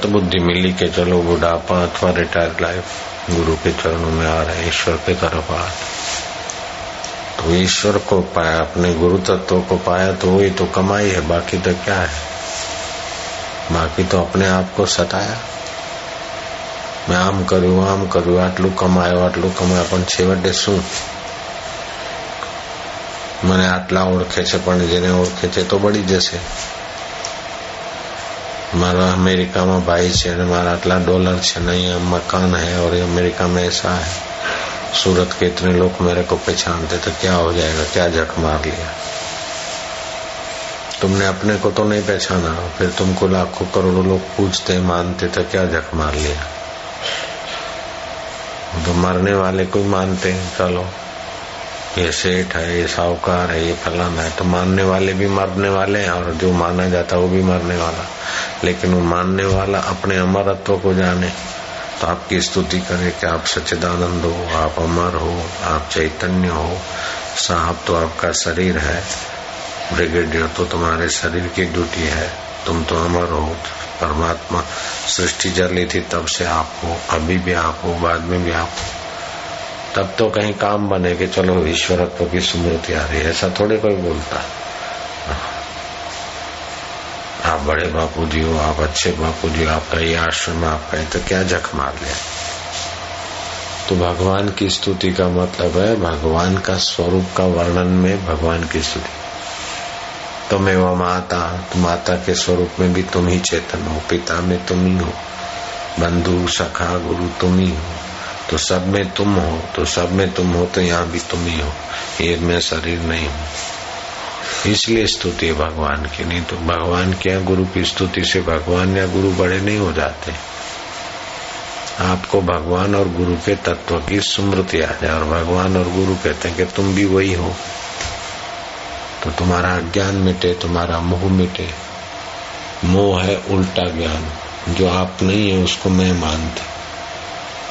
तो बुद्धि मिली के चलो बुढ़ापा अथवा रिटायर्ड लाइफ गुरु के चरणों में आ रहे ईश्वर के तरफ आ तो ईश्वर को पाया अपने गुरु तत्व को पाया तो वही तो कमाई है बाकी तो क्या है बाकी तो अपने आप को सताया मैं આમ કર્યું આમ કર્યું આટલું કમાયો આટલું કમાયો પણ છેવટે શું મને આટલા ઓળખે છે પણ જેને ઓળખે છે તો બળી જશે મારા અમેરિકામાં ભાઈ છે અને મારા આટલા ડોલર છે ને અહીંયા मकान है और अमेरिका में ऐसा है सूरत के इतने लोग मेरे को पहचानते तो क्या हो जाएगा क्या झक मार लिया तुमने अपने को तो नहीं पहचाना फिर तुमको लाखों करोड़ों लोग पूछते मानते तो क्या झक मार लिया तो मरने वाले को मानते हैं चलो ये सेठ है ये साहूकार है ये फलाना है तो मानने वाले भी मरने वाले हैं और जो माना जाता है वो भी मरने वाला लेकिन वो मानने वाला अपने अमरत्व को जाने। तो आपकी स्तुति करे कि आप सच्चिदानंद हो, आप अमर हो, आप चैतन्य हो। साहब तो आपका शरीर है। ब्रिगेडियर तो तुम्हारे शरीर की ड्यूटी है। तुम तो अमर हो। परमात्मा सृष्टि जली थी, तब से आप हो। अभी भी आप हो, बाद में भी आप हो। तब तो कहीं काम बने कि चलो ईश्वरत्व की स्मृति आ रही है। ऐसा थोड़े कोई बोलता। आप बड़े बापू जी हो, आप अच्छे बापू जी आपका ये आश्रम आपका है तो क्या जख मार लिया? तो भगवान की स्तुति का मतलब है, भगवान का स्वरूप का वर्णन में भगवान की स्तुति। तुम्हें वह माता तो माता के स्वरूप में भी तुम ही चेतन हो, पिता में तुम ही हो, बंधु, सखा, गुरु तुम ही हो। तो सब में तुम हो तो सब में तुम हो तो यहाँ भी तुम ही हो। ये मैं शरीर नहीं हूँ। इसलिए स्तुति है भगवान की नहीं तो भगवान के गुरु की स्तुति से भगवान या गुरु बड़े नहीं हो जाते। आपको भगवान और गुरु के तत्व की स्मृति आ जाए, और भगवान और गुरु कहते हैं कि तुम भी वही हो। तो तुम्हारा ज्ञान मिटे, तुम्हारा मोह मिटे। मोह है उल्टा ज्ञान। जो आप नहीं है, उसको मैं मानते।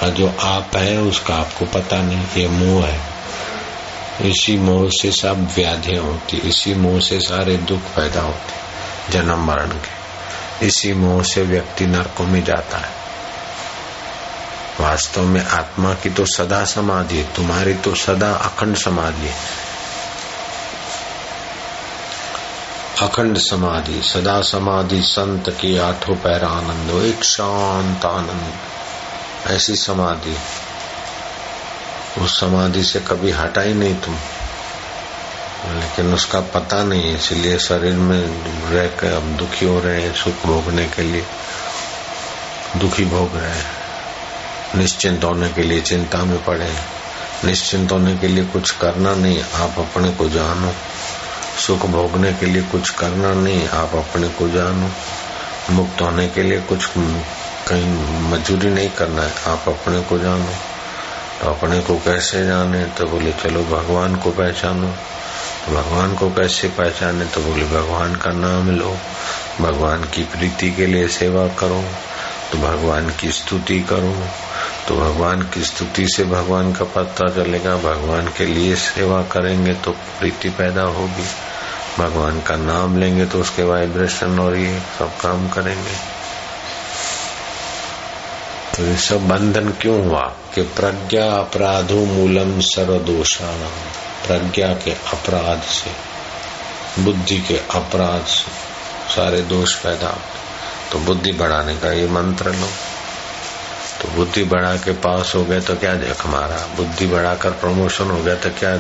और जो आप है, उसका आपको पता नहीं, ये मोह है। इसी मोह से सब व्याधियाँ होती, इसी मोह से सारे दुख पैदा होते, जन्म मरण के। इसी मोह से व्यक्ति नरकों में जाता है। वास्तव में आत्मा की तो सदा समाधि है, तुम्हारी तो सदा अखंड समाधि है। अखंड समाधि, सदा समाधि, संत की आठों पैर आनंद, एक शांत आनंद। ऐसी समाधि उस समाधि से कभी हटा ही नहीं तुम। लेकिन उसका पता नहीं, इसलिए शरीर में रह कर अब दुखी हो रहे हैं, सुख भोगने के लिए। दुखी भोग रहे हैं। निश्चिंत होने के लिए चिंता में पड़े निश्चिंत होने के लिए कुछ करना नहीं, आप अपने को जानो। सुख भोगने के लिए कुछ करना नहीं, आप अपने को जानो। मुक्त होने के लिए कुछ कहीं मजूरी नहीं करना है, आप अपने को जानो। अपने को कैसे जाने? तो बोले, चलो भगवान को पहचानो। तो भगवान को कैसे पहचाने? तो बोले, भगवान का नाम लो। भगवान की प्रीति के लिए सेवा करो। तो भगवान की स्तुति करो। तो भगवान की स्तुति से भगवान का पता चलेगा। भगवान के लिए सेवा करेंगे तो प्रीति पैदा होगी। भगवान का नाम लेंगे तो उसके वाइब्रेशन और ये सब काम करेंगे। ये सब बंधन क्यों हुआ? कि प्रज्ञा अपराधो मूलम सर्वदोषा प्रज्ञा के अपराध से, बुद्धि के अपराध से सारे दोष पैदा तो बुद्धि बढ़ाने का ये मंत्र लो। तो बुद्धि बढ़ा के पास हो गए तो क्या जख मारा? बुद्धि बढ़ाकर प्रमोशन हो गया तो क्या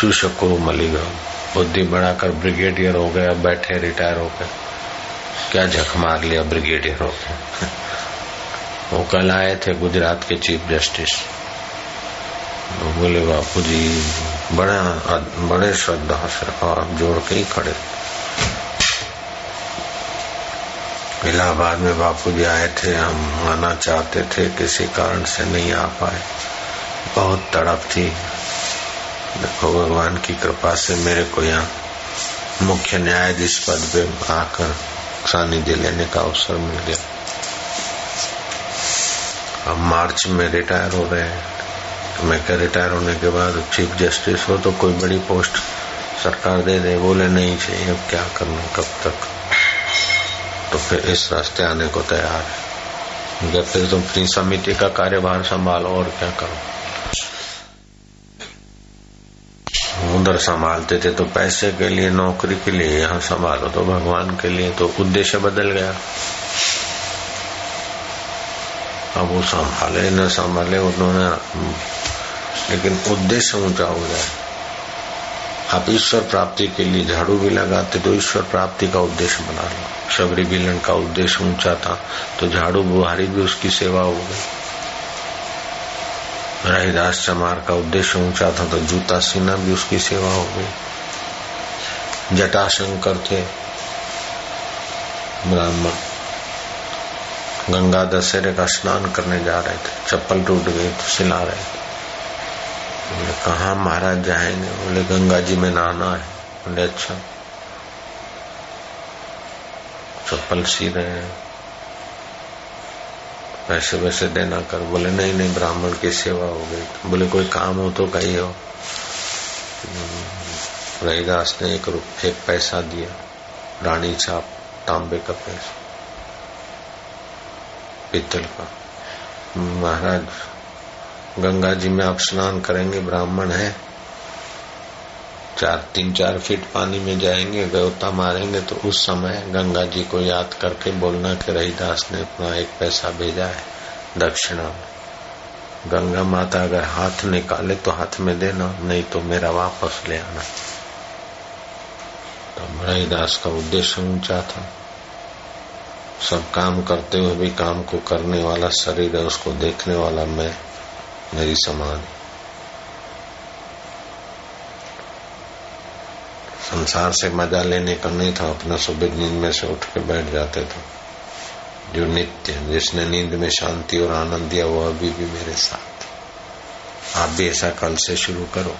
सुशको मलिगा? बुद्धि बढ़ाकर ब्रिगेडियर हो गया, बैठे रिटायर हो गए। क्या झक मार लिया ब्रिगेडियर हो गया? वो कल आए थे गुजरात के चीफ जस्टिस। वो बोले बापू जी बड़े बड़े श्रद्धा से हाथ जोड़ के ही खड़े। इलाहाबाद में बापू जी आए थे, हम आना चाहते थे, किसी कारण से नहीं आ पाए। बहुत तड़प थी। देखो, भगवान की कृपा से मेरे को यहाँ मुख्य न्यायाधीश पद पे आकर सानिध्य लेने का अवसर मिल गया। अब मार्च में रिटायर हो रहे हैं। तो मैं क्या रिटायर होने के बाद चीफ जस्टिस हो तो कोई बड़ी पोस्ट सरकार दे दे, बोले नहीं चाहिए, अब क्या करना, कब तक? तो फिर इस रास्ते आने को तैयार है। जब फिर तुम अपनी समिति का कार्यभार संभालो और क्या करो? उधर संभालते थे तो पैसे के लिए, नौकरी के लिए यहाँ संभालो तो भगवान के लिए तो उद्देश्य बदल गया। अब वो संभाले, न संभाले, उन्होंने लेकिन उद्देश्य ऊँचा हो जाए आप ईश्वर प्राप्ति के लिए झाड़ू भी लगाते तो ईश्वर प्राप्ति का उद्देश्य बना लो। शबरी बिलन का उद्देश्य ऊँचा था तो झाड़ू बुहारी भी उसकी सेवा हो गई। रहीदास चमार का उद्देश्य ऊँचा था तो जूता सीना भी उसकी सेवा हो गई। जटाशंकर थे, ब्राह्मण। गंगा दशहरे का स्नान करने जा रहे थे। चप्पल टूट गई तो सिला रहे थे। बोले, कहा महाराज जाएँगे? बोले, गंगा जी में नहाना है। बोले अच्छा। चप्पल सी रहे हैं। पैसे वैसे देना कर। बोले, नहीं नहीं, ब्राह्मण की सेवा हो गई। बोले, कोई काम हो तो कही हो रहीदास ने एक एक पैसा दिया, रानी छाप, तांबे का पैसा। पीतल का। महाराज, गंगा जी में आप स्नान करेंगे, ब्राह्मण है। चार, तीन, चार फीट पानी में जाएँगे, गयोता मारेंगे तो उस समय गंगा जी को याद करके बोलना कि रहीदास ने अपना एक पैसा भेजा है, दक्षिणा में। गंगा माता अगर हाथ निकाले तो हाथ में देना, नहीं तो मेरा वापस ले आना। तो रहीदास का उद्देश्य ऊँचा था। सब काम करते हुए भी काम को करने वाला शरीर है, उसको देखने वाला मैं मेरी समान। संसार से मज़ा लेने का नहीं था, अपना सुबह नींद में से उठ के बैठ जाते थे। जो नित्य, जिसने नींद में शांति और आनंद दिया वो अभी भी मेरे साथ आप भी ऐसा कल से शुरू करो।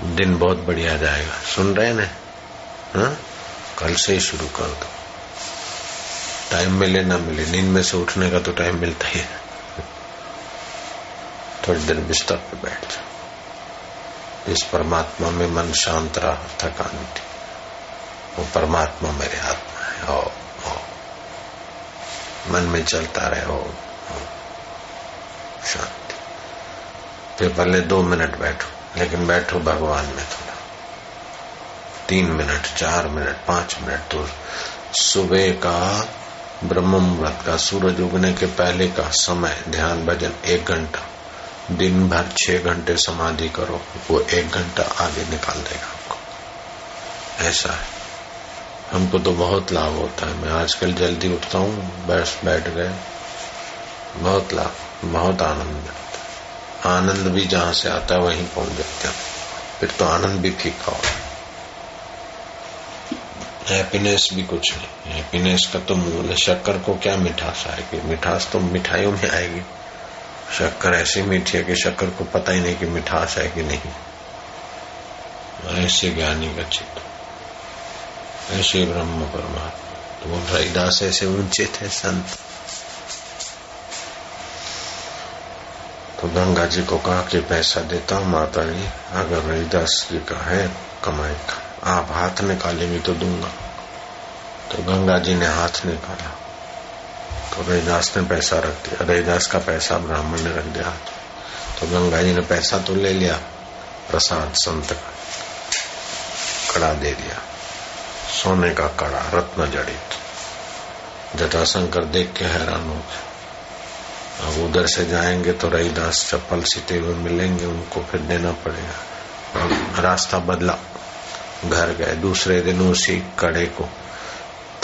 दिन बहुत बढ़िया जाएगा। सुन रहे ना? हा? कल से ही शुरू कर दो। टाइम मिले ना मिले। नींद में से उठने का तो टाइम मिलता ही है। थोड़ी देर बिस्तर पर बैठ जाओ इस परमात्मा में मन शांत रहा थकान उठी। वो परमात्मा मेरे आत्मा है। ओ, ओ मन में चलता रहे ओ शांति। फिर पहले दो मिनट बैठो लेकिन बैठो भगवान में थोड़ा। तीन मिनट चार मिनट पाँच मिनट तो सुबह का ब्रह्म मुहूर्त का सूरज उगने के पहले का समय, ध्यान भजन एक घंटा। दिन भर छह घंटे समाधि करो, वो एक घंटा आगे निकाल देगा आपको। ऐसा है। हमको तो बहुत लाभ होता है। मैं आजकल जल्दी उठता हूँ, बस बैठ गए। बहुत लाभ, बहुत आनंद मिलता आनंद भी जहाँ से आता है, वहीं पहुँच जाते हैं। फिर तो आनंद भी फीका हो हैप्पीनेस भी कुछ नहीं। हैप्पीनेस का तो मूल शक्कर को क्या मिठास आएगी? मिठास तो मिठाइयों में आएगी। शक्कर ऐसी मीठी है कि शक्कर को पता ही नहीं कि मिठास है कि नहीं। ऐसे ज्ञानी का चित्त। ऐसे ब्रह्म परमात्मा। तो वो ऐसे ऊँचे थे संत। तो गंगा जी को कहा कि पैसा देता हूँ, माता जी। अगर रईदास जी का है, कमाई का आप हाथ निकालेंगे तो दूँगा। तो गंगा जी ने हाथ निकाला। तो रहीदास ने पैसा रख दिया। रहीदास का पैसा ब्राह्मण ने रख दिया तो गंगा जी ने पैसा तो ले लिया, प्रसाद संत का कड़ा दे दिया। सोने का कड़ा, रत्न जड़ित। जटाशंकर देख के हैरान हो गए। अब उधर से जाएँगे तो रहीदास चप्पल सीते हुए मिलेंगे, उनको फिर देना पड़ेगा। रास्ता बदला। घर गए। दूसरे दिन उसी कड़े को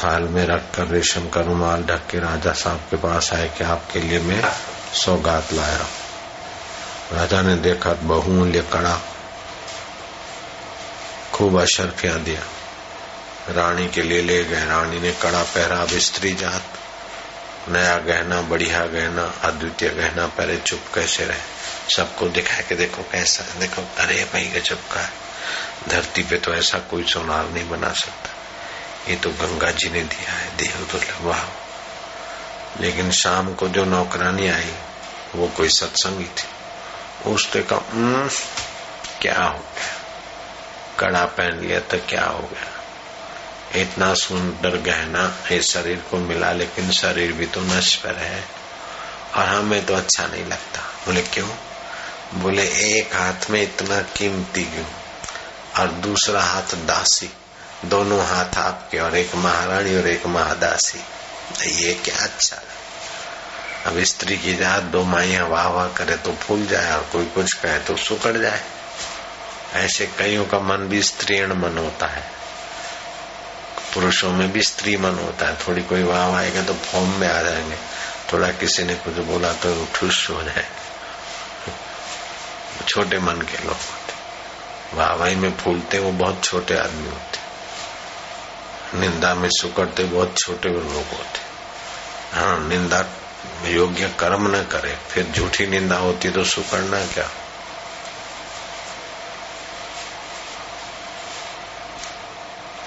थाल में रखकर, रेशम का रुमाल ढक के राजा साहब के पास आए कि आपके लिए मैं सौगात लाया। राजा ने देखा, बहुमूल्य कड़ा खूब अशरफिया दिया। रानी के लिए ले गए। रानी ने कड़ा पहरा, अब स्त्री जात। नया गहना, बढ़िया गहना, अद्वितीय गहना, पहले चुप कैसे रहे? सबको दिखा के देखो कैसा देखो, अरे भाई गजब का है। धरती पे तो ऐसा कोई सोनार नहीं बना सकता। ये तो गंगा जी ने दिया है, देह दुर्लभ लेकिन शाम को जो नौकरानी आई, वो कोई सत्संगी थी। उसने कहा क्या हो गया? कड़ा पहन लिया तो क्या हो गया? इतना सुंदर गहना इस शरीर को मिला, लेकिन शरीर भी तो नश्वर है। और हमें तो अच्छा नहीं लगता। बोले, क्यों? बोले, एक हाथ में इतना कीमती क्यों? और दूसरा हाथ दासी। दोनों हाथ आपके और एक महारानी और एक महादासी। ये क्या अच्छा। अब स्त्री की जात दो माइया वाह वाह करे तो फूल जाए और कोई कुछ कहे तो सुकड़ जाए। ऐसे कईयों का मन भी स्त्रीण मन होता है। पुरुषों में भी स्त्री मन होता है। थोड़ी कोई वाह आएगा तो फॉर्म में आ जाएँगे। थोड़ा किसी ने कुछ बोला तो ठुस हो जाए। छोटे मन के लोग। वाहवाही में फूलते वो बहुत छोटे आदमी होते निंदा में सुकड़ते बहुत छोटे लोग होते हाँ। निंदा योग्य कर्म न करे, फिर झूठी निंदा होती तो सुकड़ना क्या?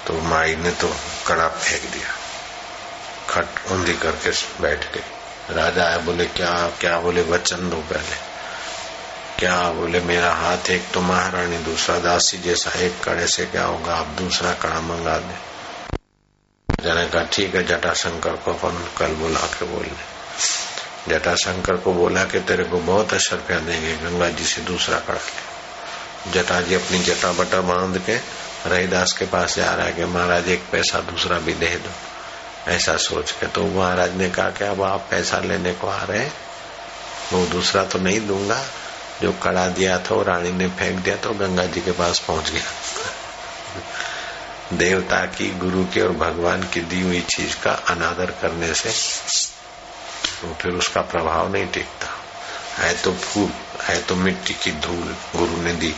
तो माई ने तो कड़ा फेंक दिया। खट ऊंधी करके बैठ गई। राजा आया, बोले, क्या क्या बोले, वचन दो पहले। क्या? बोले, मेरा हाथ एक तो महारानी, दूसरा दासी जैसा, एक कड़े से क्या होगा? आप दूसरा कड़ा मंगा दे। जाने कहा, ठीक है, जटाशंकर को अपन कल बुला के बोलने जटाशंकर को बोला कि, तेरे को बहुत असर कर देंगे? गंगा जी से दूसरा कड़ा ले। जटा जी अपनी जटा बटा बाँध के रहीदास के पास जा रहा है कि, महाराज, एक पैसा दूसरा भी दे दो। ऐसा सोच के तो महाराज ने कहा कि, अब आप पैसा लेने को आ रहे हैं, वो दूसरा तो नहीं दूँगा जो कड़ा दिया था वो रानी ने फेंक दिया तो गंगा जी के पास पहुँच गया। देवता की गुरु की और भगवान की दी हुई चीज़ का अनादर करने से तो फिर उसका प्रभाव नहीं टिकता। है तो फूल है तो मिट्टी की धूल गुरु ने दी।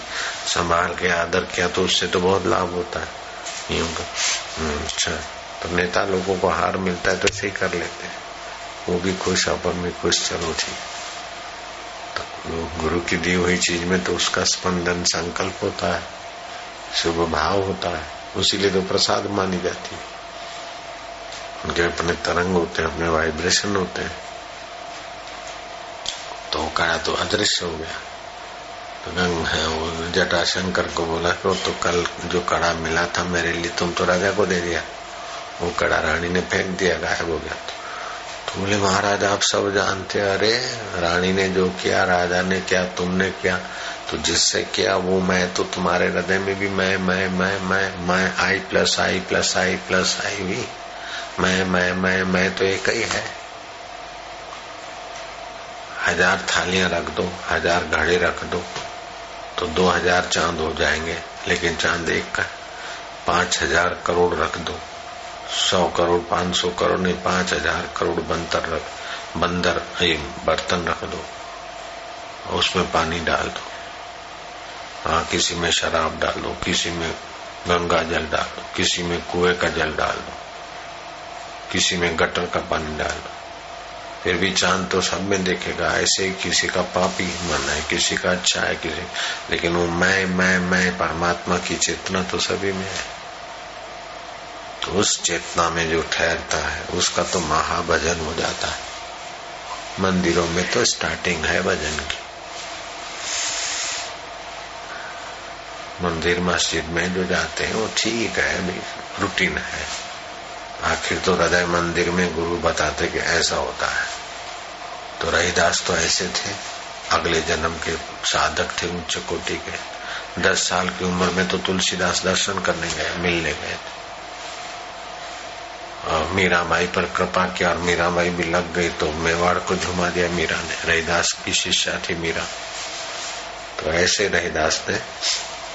संभाल के आदर किया तो उससे तो बहुत लाभ होता है। यूँ का हम्म, अच्छा। तो नेता लोगों को हार मिलता है तो ऐसे ही कर लेते हैं। वो भी खुश अपन भी खुश चलो ठीक। गुरु की दी हुई चीज़ में तो उसका स्पंदन संकल्प होता है, शुभ भाव होता है उसीलिए तो प्रसाद मानी जाती है। उनके अपने तरंग होते हैं, अपने वाइब्रेशन होते हैं। तो कड़ा तो अदृश्य हो गया। तो गंग है, वो जटा शंकर को बोला कि वो तो कल जो कड़ा मिला था मेरे लिए, तुम तो राजा को दे दिया। वो कड़ा रानी ने फेंक दिया, गायब हो गया। तो बोले, महाराज, आप सब जानते अरे, रानी ने जो किया, राजा ने क्या, तुमने क्या तो जिससे किया वो मैं तो तुम्हारे हृदय में भी मैं मैं मैं मैं मैं, I plus I plus I plus I भी मैं मैं मैं मैं तो एक ही है। हज़ार थालियाँ रख दो, हज़ार घड़े रख दो तो दो हज़ार चाँद हो जाएँगे, लेकिन चाँद एक का, पाँच हज़ार करोड़ रख दो। सौ करोड़, पाँच सौ करोड़, नहीं, पाँच हज़ार करोड़ बंतर रख, बंदर, ये बर्तन रख दो। उसमें पानी डाल दो। हाँ किसी में शराब डाल दो, किसी में गंगा जल डाल दो, किसी में कुएँ का जल डाल दो, किसी में गटर का पानी डाल दो। फिर भी चाँद तो सब में देखेगा, ऐसे किसी का पापी मन है, किसी का अच्छा है, किसी लेकिन वो मैं मैं मैं, परमात्मा की चेतना तो सभी में है। उस चेतना में जो ठहरता है, उसका तो महाभजन हो जाता है। मंदिरों में तो स्टार्टिंग है भजन की। मंदिर मस्जिद में जो जाते हैं, वो ठीक है भी रूटीन है। आखिर तो हृदय मंदिर में गुरु बताते कि ऐसा होता है। तो रहीदास तो ऐसे थे। अगले जन्म के साधक थे उच्च कोटि के। दस साल की उम्र में तो तुलसीदास दर्शन करने गए, मिलने गए थे। मीरा माई पर कृपा किया और मीरा माई भी लग गई तो मेवाड़ को झुमा दिया मीरा ने। रहीदास की शिष्या थी मीरा। तो ऐसे रहीदास ने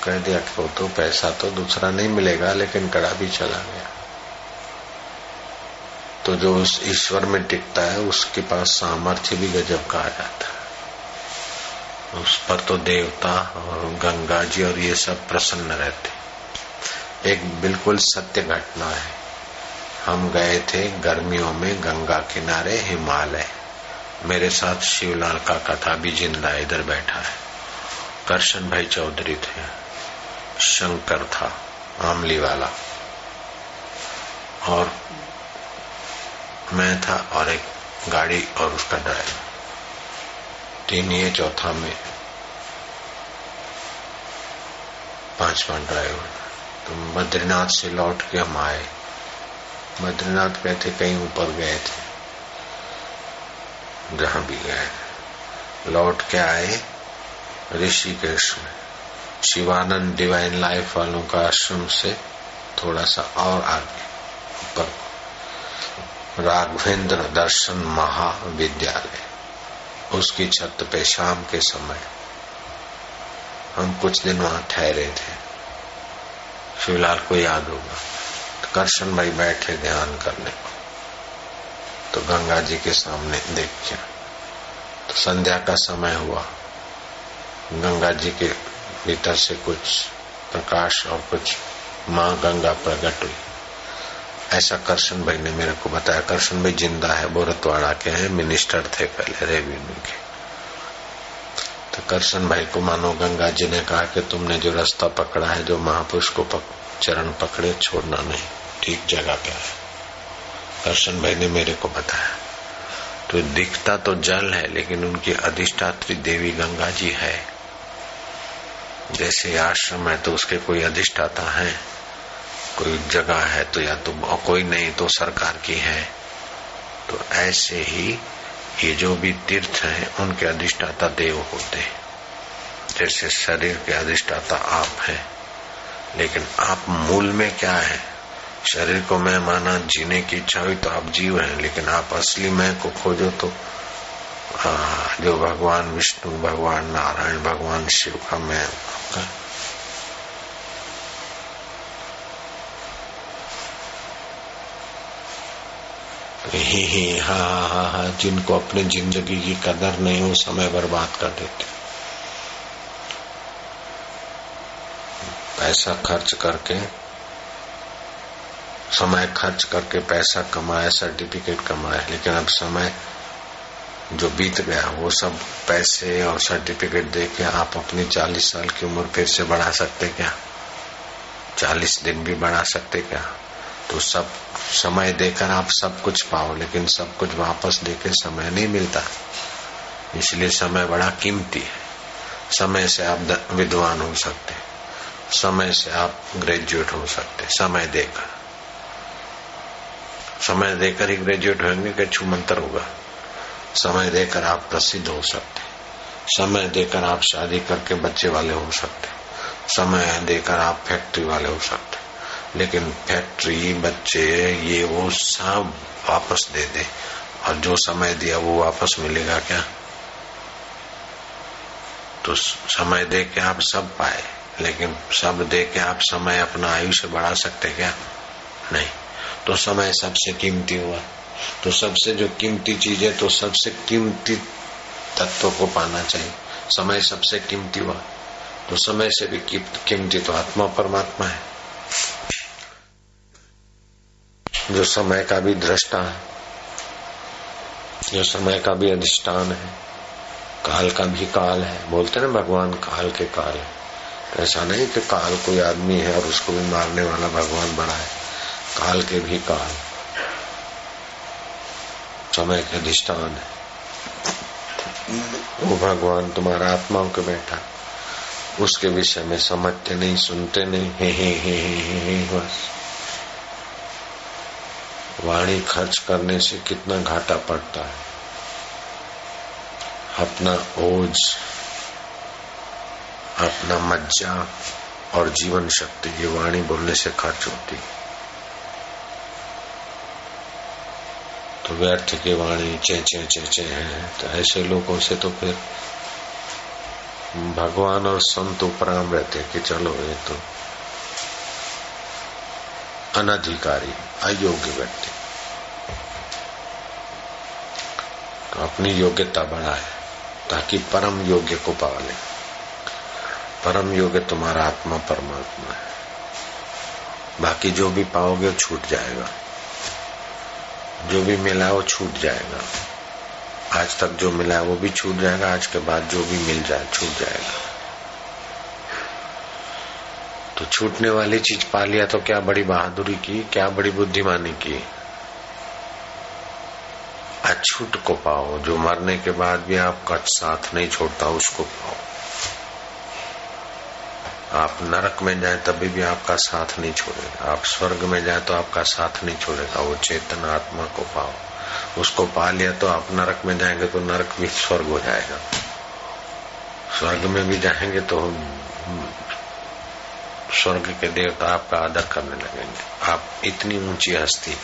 कह दिया कि वो तो पैसा तो दूसरा नहीं मिलेगा, लेकिन कड़ा भी चला गया। तो जो उस ईश्वर में टिकता है, उसके पास सामर्थ्य भी गजब का आ जाता है। उस पर तो देवता और गंगा जी और ये सब प्रसन्न रहते। एक बिल्कुल सत्य घटना है। हम गए थे गर्मियों में गंगा किनारे हिमालय। मेरे साथ शिवलाल का कथा भी ज़िंदा इधर बैठा है। करशन भाई चौधरी थे। शंकर था, आमली वाला। और मैं था और एक गाड़ी और उसका ड्राइवर तीन ये चौथा में। पांचवा ड्राइवर तो बद्रीनाथ से लौट के हम आए। बद्रीनाथ गए थे, कहीं ऊपर गए थे, जहाँ भी गए। लौट के आए ऋषिकेश में। शिवानंद डिवाइन लाइफ वालों का आश्रम से थोड़ा सा और आगे, ऊपर राघवेंद्र दर्शन महाविद्यालय, उसकी छत पे शाम के समय हम कुछ दिन वहाँ ठहरे थे। शिवलाल को याद होगा। करशन भाई बैठे ध्यान करने को। तो गंगा जी के सामने देखिए। तो संध्या का समय हुआ। गंगा जी के भीतर से कुछ प्रकाश और कुछ माँ गंगा प्रकट हुई। ऐसा करशन भाई ने मेरे को बताया। करशन भाई ज़िंदा है बोरतवाड़ा के हैं मिनिस्टर थे पहले रेवेन्यू के। तो करशन भाई को मानो गंगा जी ने कहा कि तुमने जो रास्ता पकड़ा है जो महापुरुष को पक, चरण पकड़े छोड़ना नहीं। ठीक जगह पे है। करशन भाई ने मेरे को बताया। तो दिखता तो जल है, लेकिन उनकी अधिष्ठात्री देवी गंगा जी है। जैसे आश्रम है तो उसके कोई अधिष्ठाता है। कोई जगह है तो या तो कोई नहीं तो सरकार की है। तो ऐसे ही ये जो भी तीर्थ है, उनके अधिष्ठाता देव होते हैं। जैसे शरीर के अधिष्ठाता आप है। लेकिन आप मूल में क्या है? शरीर को मैं माना जीने की इच्छा हुई तो आप जीव हैं लेकिन आप असली मैं को खोजो तो आ, जो भगवान विष्णु भगवान नारायण भगवान शिव का मैं आपका। ही ही हा हा हा जिनको अपने ज़िंदगी की कदर नहीं हो समय बर्बाद कर देते। पैसा खर्च करके समय खर्च करके पैसा कमाया सर्टिफिकेट कमाया, लेकिन अब समय जो बीत गया, वो सब पैसे और सर्टिफिकेट दे के आप अपनी चालीस साल की उम्र फिर से बढ़ा सकते क्या? चालीस दिन भी बढ़ा सकते क्या? तो सब समय देकर आप सब कुछ पाओ, लेकिन सब कुछ वापस देकर समय नहीं मिलता। इसलिए समय बड़ा कीमती है। समय से आप विद्वान हो सकते समय से आप ग्रेजुएट हो सकते समय देकर। समय देकर ही ग्रेजुएट होंगे कि छू मंत्र होगा। समय देकर आप प्रसिद्ध हो सकते समय देकर आप शादी करके बच्चे वाले हो सकते समय देकर आप फैक्ट्री वाले हो सकते लेकिन फैक्ट्री बच्चे, ये वो सब वापस दे दे। और जो समय दिया वो वापस मिलेगा क्या? तो समय दे के आप सब पाए, लेकिन सब दे के आप समय अपना आयुष्य बढ़ा सकते क्या? नहीं। तो समय सबसे कीमती हुआ। तो सबसे जो कीमती चीज़ है तो सबसे कीमती तत्व को पाना चाहिए। समय सबसे कीमती हुआ। तो समय से भी कीमती तो आत्मा परमात्मा है। जो समय का भी दृष्टा है, जो समय का भी अधिष्ठान है, काल का भी काल है। बोलते ना, भगवान काल के काल है। ऐसा नहीं कि काल कोई आदमी है और उसको भी मारने वाला भगवान बड़ा है। काल के भी काल। समय के अधिष्ठान है। वो भगवान तुम्हारा आत्माओं के बैठा। उसके विषय में समझते नहीं सुनते नहीं हे हे हे हे हे, हे बस। वाणी खर्च करने से कितना घाटा पड़ता है। अपना ओज अपना मज्जा और जीवन शक्ति ये वाणी बोलने से खर्च होती तो व्यर्थ की वाणी चे चे चे चे है। तो ऐसे लोगों से तो फिर भगवान और संत उपराम रहते कि चलो ये तो अनधिकारी, अयोग्य व्यक्ति। तो अपनी योग्यता बढ़ाए, ताकि परम योग्य को पा ले। परम योग्य तुम्हारा आत्मा परमात्मा है। बाकी जो भी पाओगे छूट जाएगा। जो भी मिला वो छूट जाएगा। आज तक जो मिला वो भी छूट जाएगा, आज के बाद जो भी मिल जाए छूट जाएगा। तो छूटने वाली चीज़ पा लिया तो क्या बड़ी बहादुरी की, क्या बड़ी बुद्धिमानी की? अछूट को पाओ, जो मरने के बाद भी आपका साथ नहीं छोड़ता, उसको पाओ। आप नरक में जाए, तभी भी आपका साथ नहीं छोड़ेगा। आप स्वर्ग में जाए तो आपका साथ नहीं छोड़ेगा। वो चेतन आत्मा को पाओ। उसको पा लिया तो आप नरक में जाएँगे तो नरक भी स्वर्ग हो जाएगा। स्वर्ग में भी जाएँगे तो स्वर्ग के देवता आपका आदर करने लगेंगे। आप इतनी ऊँची हस्ती,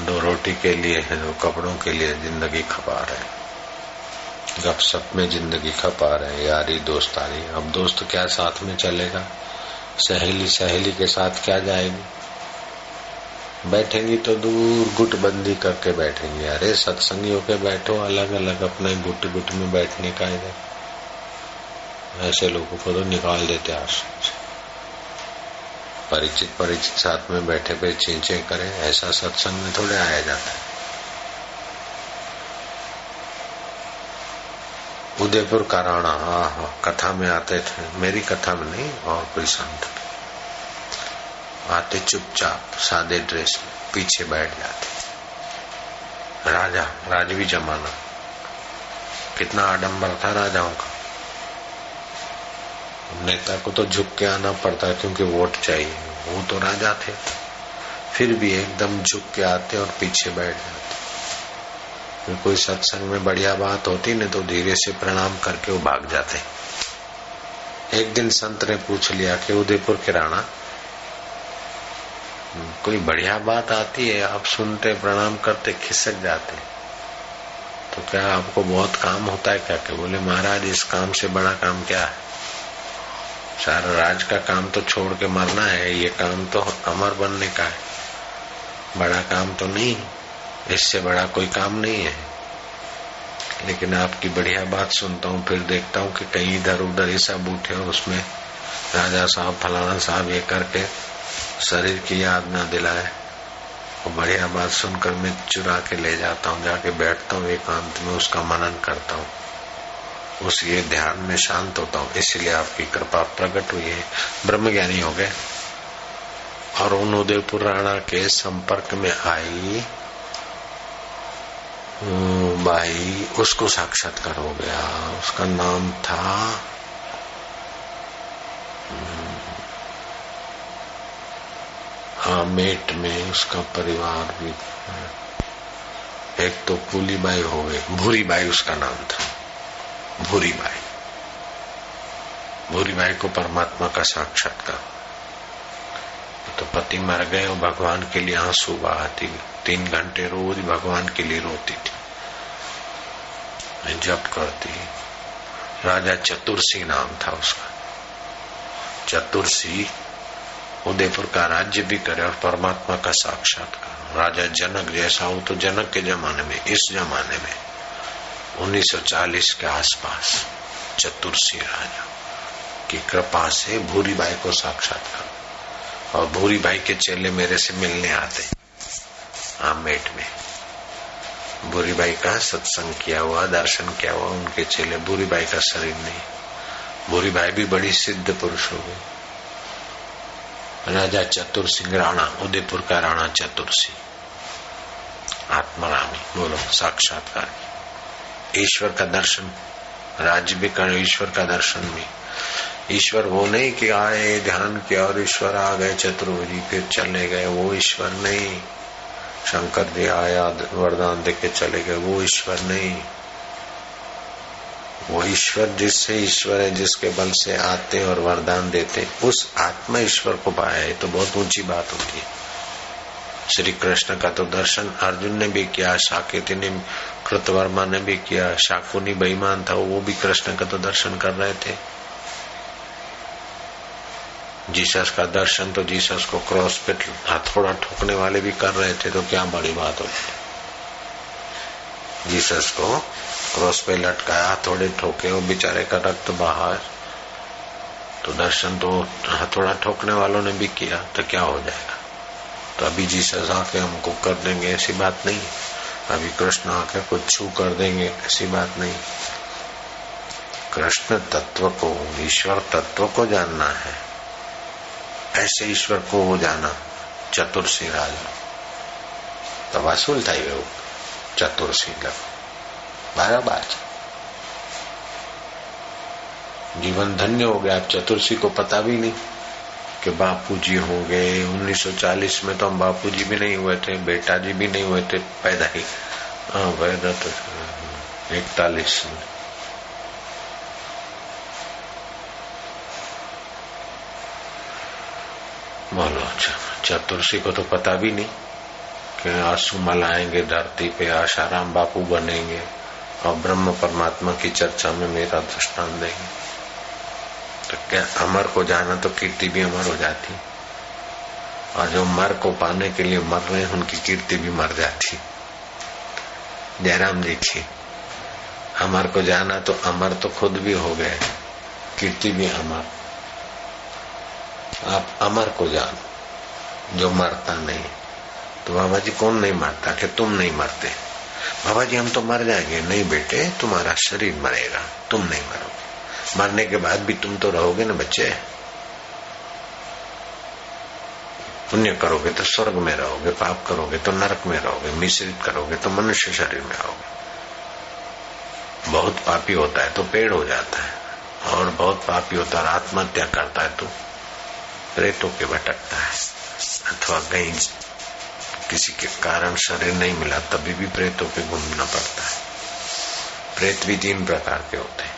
दो रोटी के लिए है, दो कपड़ों के लिए ज़िंदगी खपा रहे गप सप में ज़िंदगी खपा रहे यारी दोस्तारी अब दोस्त क्या साथ में चलेगा? सहेली सहेली के साथ क्या जाएगी? बैठेंगी तो दूर गुटबंदी करके बैठेंगी। अरे सत्संगी होके बैठो अलग अलग अपने गुट गुट में बैठने का इधर। ऐसे लोगों को तो निकाल देते परिचित परिचित साथ में बैठे पे चींचे करें, ऐसा सत्संग में थोड़े आया जाता है। उदयपुर का राणा हाँ हाँ कथा में आते थे। मेरी कथा में नहीं, और कोई संत। आते चुपचाप, सादे ड्रेस में, पीछे बैठ जाते। राजा, राजवी जमाना। कितना आडंबर था राजाओं का। नेता को तो झुक के आना पड़ता है क्योंकि वोट चाहिए। वो तो राजा थे। फिर भी एकदम झुक के आते और पीछे बैठ जाते। कोई सत्संग में बढ़िया बात होती नहीं तो धीरे से प्रणाम करके वो भाग जाते। एक दिन संत ने पूछ लिया कि उदयपुर के राणा कोई बढ़िया बात आती है, आप सुनते, प्रणाम करते, खिसक जाते। तो क्या आपको बहुत काम होता है क्या? क्या बोले, महाराज, इस काम से बड़ा काम क्या है? सारा राज का काम तो छोड़ के मरना है, ये काम तो अमर बनने का है। बड़ा काम तो नहीं इससे बड़ा कोई काम नहीं है। लेकिन आपकी बढ़िया बात सुनता हूँ, फिर देखता हूँ कि कहीं इधर उधर ये सब और उसमें राजा साहब, फलाना साहब ये करके शरीर की याद न दिलाए। वो बढ़िया बात सुनकर मैं चुरा के ले जाता हूँ, जाके बैठता हूँ, एकांत में उसका मनन करता हूँ। उस ये ध्यान में शांत होता हूँ, इसलिए आपकी कृपा प्रकट हुई है। ब्रह्म ज्ञानी हो गए। और उन उदयपुर राणा के संपर्क में आई भाई, उसको साक्षात्कार हो गया। उसका नाम था हाँ मेट में उसका परिवार भी एक तो पुली बाई हो गई, भूरी बाई उसका नाम था। भूरी बाई। भूरी बाई को परमात्मा का साक्षात्कार तो पति मर गए और भगवान के लिए आँसू बहाती तीन घंटे रोज भगवान के लिए रोती थी। जप करती। राजा चतुर्सी नाम था उसका। चतुर्सी उदयपुर का राज्य भी करे और परमात्मा का साक्षात्कार। राजा जनक जैसा हो तो जनक के जमाने में, इस जमाने में 1940 के आसपास चतुर्सी राजा की कृपा से भूरी बाई को साक्षात्कार। और भूरी बाई के चेले मेरे से मिलने आते। आमेट में। भूरी बाई का सत्संग किया हुआ, दर्शन किया हुआ, उनके चेले भूरी बाई का शरीर नहीं। भूरी बाई भी बड़ी सिद्ध पुरुष हो गई। राजा चतुर सिंह राणा, उदयपुर का राणा चतुर सिंह आत्मारामी बोलो, साक्षात्कार। ईश्वर का दर्शन, राज्य भी कर ईश्वर का दर्शन भी। ईश्वर वो नहीं कि आए, ध्यान किया और ईश्वर आ गए, चतुर्भुजी फिर चले गए, वो ईश्वर नहीं। शंकर जी आया, वरदान देके चले गए। वो ईश्वर नहीं। वो ईश्वर जिससे ईश्वर है, जिसके बल से आते और वरदान देते, उस आत्मा ईश्वर को पाया है। तो बहुत ऊँची बात होती है। श्री कृष्ण का तो दर्शन अर्जुन ने भी किया शाकेति ने कृतवर्मा ने भी किया, शाकुनी बेईमान था, वो भी कृष्ण का तो दर्शन कर रहे थे। जीसस का दर्शन तो जीसस को क्रॉस पे हथौड़ा ठोकने वाले भी कर रहे थे तो क्या बड़ी बात होती जीसस को क्रॉस पे लटकाया, थोड़े ठोके, वो बेचारे का रक्त बाहर। तो दर्शन तो हथौड़ा ठोकने वालों ने भी किया तो क्या हो जाएगा? तो अभी जीसस आके हमको कर देंगे, ऐसी बात नहीं। अभी कृष्ण आके कुछ छू कर देंगे, ऐसी बात नहीं। कृष्ण तत्व को, ईश्वर तत्व को जानना है। ऐसे ईश्वर को वो जाना चतुर्सी राजा तो वसूल था वो चतुर्सी लग બરાબર છે जीवन धन्य हो गया अब चतुर्सी को पता भी नहीं कि बापू जी हो गए 1940 में तो हम बापू जी भी नहीं हुए थे बेटा जी भी नहीं हुए थे पैदा ही हाँ पैदा तो इकतालीस में बोलो अच्छा चतुर्सी को तो पता भी नहीं कि आँसू मलाएँगे, धरती पे आशाराम बापू बनेंगे और ब्रह्म परमात्मा की चर्चा में मेरा दृष्टान देंगे। तो क्या अमर को जाना तो कीर्ति भी अमर हो जाती? और जो मर को पाने के लिए मर रहे हैं, उनकी कीर्ति भी मर जाती। जयराम जी अमर को जाना तो अमर तो खुद भी हो गए, कीर्ति भी अमर। आप अमर को जानो, जो मरता नहीं। तो बाबा जी कौन नहीं मरता? कि तुम नहीं मरते। बाबा जी, हम तो मर जाएँगे। नहीं बेटे, तुम्हारा शरीर मरेगा। तुम नहीं मरोगे। मरने के बाद भी तुम तो रहोगे ना बच्चे? पुण्य करोगे तो स्वर्ग में रहोगे, पाप करोगे तो नरक में रहोगे, मिश्रित करोगे तो मनुष्य शरीर में आओगे बहुत पापी होता है तो पेड़ हो जाता है, और बहुत पापी होता है आत्महत्या करता है तो प्रेतों के भटकता है। अथवा कहीं किसी के कारण शरीर नहीं मिला, तभी भी प्रेतों के घूमना पड़ता है। प्रेत भी तीन प्रकार के होते हैं।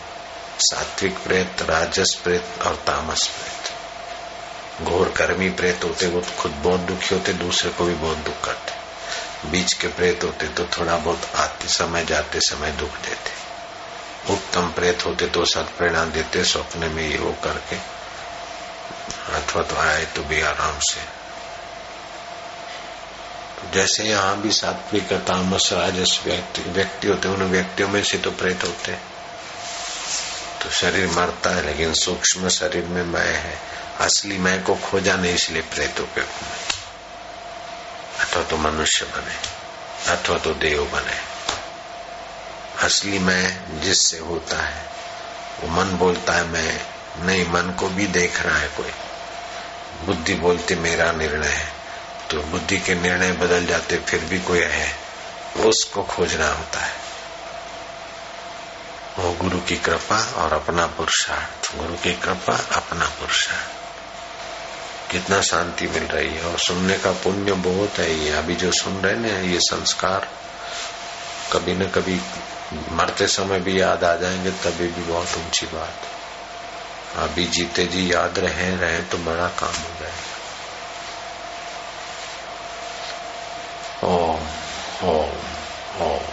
सात्विक प्रेत राजस प्रेत और तामस प्रेत घोर कर्मी प्रेत होते, वो तो खुद बहुत दुखी होते, दूसरे को भी बहुत दुख करते। बीच के प्रेत होते तो थोड़ा बहुत आते समय, जाते समय दुख देते। उत्तम प्रेत होते तो सत प्रेरणा देते सपने में ये वो करके। अथवा तो आए तो भी आराम से। जैसे यहाँ भी सात्विक तामस राजस व्यक्ति व्यक्ति होते उन व्यक्तियों में से तो प्रेत होते तो शरीर मरता है, लेकिन सूक्ष्म शरीर में मैं है। असली मैं को खोजा नहीं, इसलिए प्रेतों के अथवा तो मनुष्य बने, अथवा तो देव बने। असली मैं जिससे होता है, वो मन बोलता है, मैं नहीं, मन को भी देख रहा है कोई। बुद्धि बोलती, मेरा निर्णय है। तो बुद्धि के निर्णय बदल जाते, फिर भी कोई है, उसको खोजना होता है। वो गुरु की कृपा और अपना पुरुषार्थ। गुरु की कृपा, अपना पुरुषार्थ। कितना शांति मिल रही है। और सुनने का पुण्य बहुत है ये। अभी जो सुन रहे ना, ये संस्कार, कभी न कभी मरते समय भी याद आ जाएँगे, तभी भी बहुत ऊँची बात। अभी जीते जी याद रहे रहे तो बड़ा काम हो जाए ओम ओम ओम।